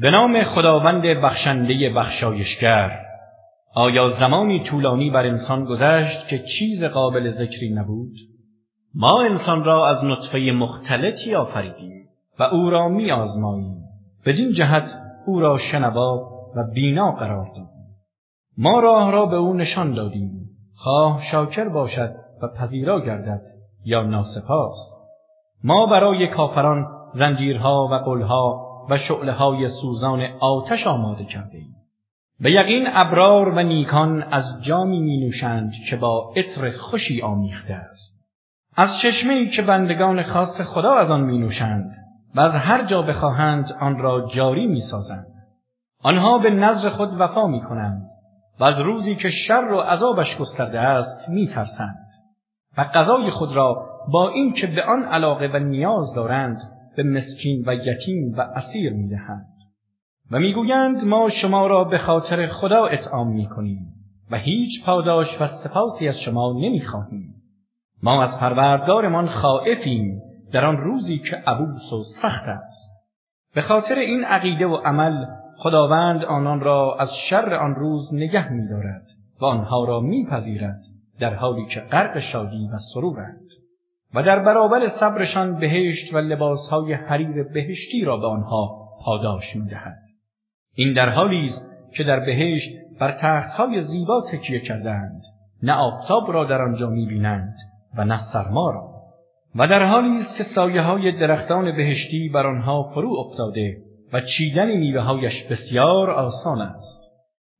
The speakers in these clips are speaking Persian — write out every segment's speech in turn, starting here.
به نام خداوند بخشنده بخشایشگر آیا زمانی طولانی بر انسان گذشت که چیز قابل ذکری نبود؟ ما انسان را از نطفه مختلطی آفریدیم و او را می آزماییم. بدین جهت او را شنوا و بینا قرار دادیم. ما راه را به او نشان دادیم. خواه شاکر باشد و پذیرا گردد یا ناسپاس. ما برای کافران زنجیرها و قلها و شعله های سوزان آتش آماده کرده ایم. به یقین ابرار و نیکان از جامی می نوشند که با عطر خوشی آمیخته است. از چشمه ای که بندگان خاص خدا از آن می نوشند و از هر جا بخواهند آن را جاری می سازند. آنها به نظر خود وفا می کنند و از روزی که شر و عذابش گسترده است می ترسند و غذای خود را با این که به آن علاقه و نیاز دارند به مسکین و یتیم و اسیر می دهند. و می‌گویند ما شما را به خاطر خدا اطعام می کنیم و هیچ پاداش و سپاسی از شما نمی خواهیم. ما از پروردگارمان خائفیم در آن روزی که عبوس و سخت است. به خاطر این عقیده و عمل خداوند آنان را از شر آن روز نگه می دارد و آنها را میپذیرد در حالی که غرق شادی و سرورند. و در برابر صبرشان بهشت و لباسهای حریر بهشتی را به آنها پاداش می‌دهد. این در حالی است که در بهشت بر تختهای زیبا تکیه کردند نه آفتاب را در آنجا می‌بینند و نه سرما را. و در حالی است که سایه های درختان بهشتی بر آنها فرو افتاده و چیدن میوههایش بسیار آسان است.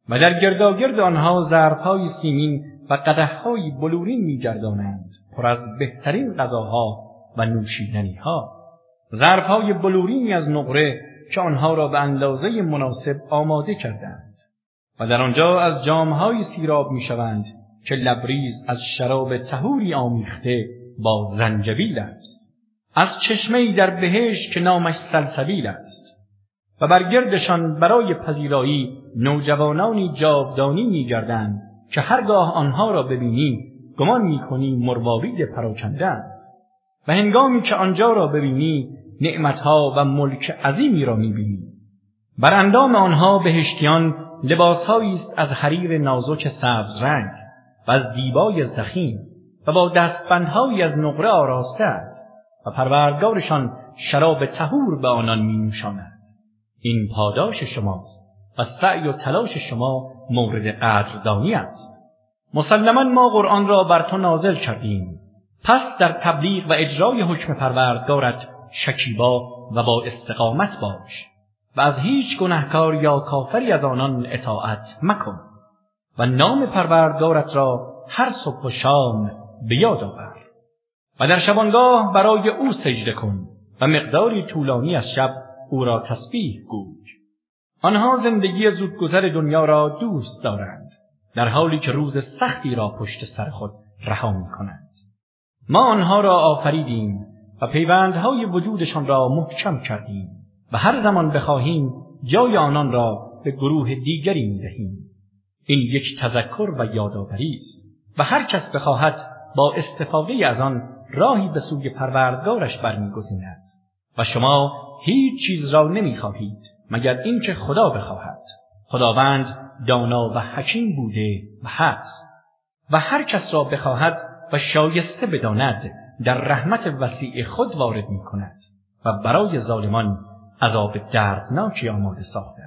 و در گرداگرد آنها ظرفهای سیمین و قدههای بلورین میگردانند پر از بهترین غذاها و نوشیدنیها. ظرفهای بلورینی از نقره که آنها را به اندازه مناسب آماده کردند و در آنجا از جامهای سیراب می‌شوند که لبریز از شراب تهوری آمیخته با زنجبیل است. از چشمه در بهش که نامش سلسبیل است و بر گردشان برای پذیرایی نوجوانانی جاودانی میگردند که هرگاه آنها را ببینی گمان می‌کنی مروارید پراکندن و هنگامی که آنجا را ببینی نعمتها و ملک عظیمی را می‌بینی. بر اندام آنها بهشتیان لباسهایی است از حریر نازک سبز رنگ و از دیبای زخیم و با دستبندهایی از نقره آراسته و پروردگارشان شراب تهور به آنان می این پاداش شماست. و سعی و تلاش شما مورد قدردانی است. مسلما ما قرآن را بر تو نازل کردیم. پس در تبلیغ و اجرای حکم پروردگارت شکیبا و با استقامت باش و از هیچ گنهکار یا کافری از آنان اطاعت مکن و نام پروردگارت را هر صبح و شام به یاد آور و در شبانگاه برای او سجده کن و مقداری طولانی از شب او را تسبیح گوی. آنها زندگی زودگذر دنیا را دوست دارند در حالی که روز سختی را پشت سر خود رها می کنند. ما آنها را آفریدیم و پیوندهای وجودشان را محکم کردیم و هر زمان بخواهیم جای آنان را به گروه دیگری می دهیم. این یک تذکر و یادآوری است و هر کس بخواهد با استفاده از آن راهی به سوی پروردگارش برمیگزیند و شما هیچ چیز را نمی‌خواهید مگر اینکه خدا بخواهد. خداوند دانا و حکیم بوده و هست و هر کس را بخواهد و شایسته بداند در رحمت وسیع خود وارد می کند و برای ظالمان عذاب دردناکی آماده ساخته.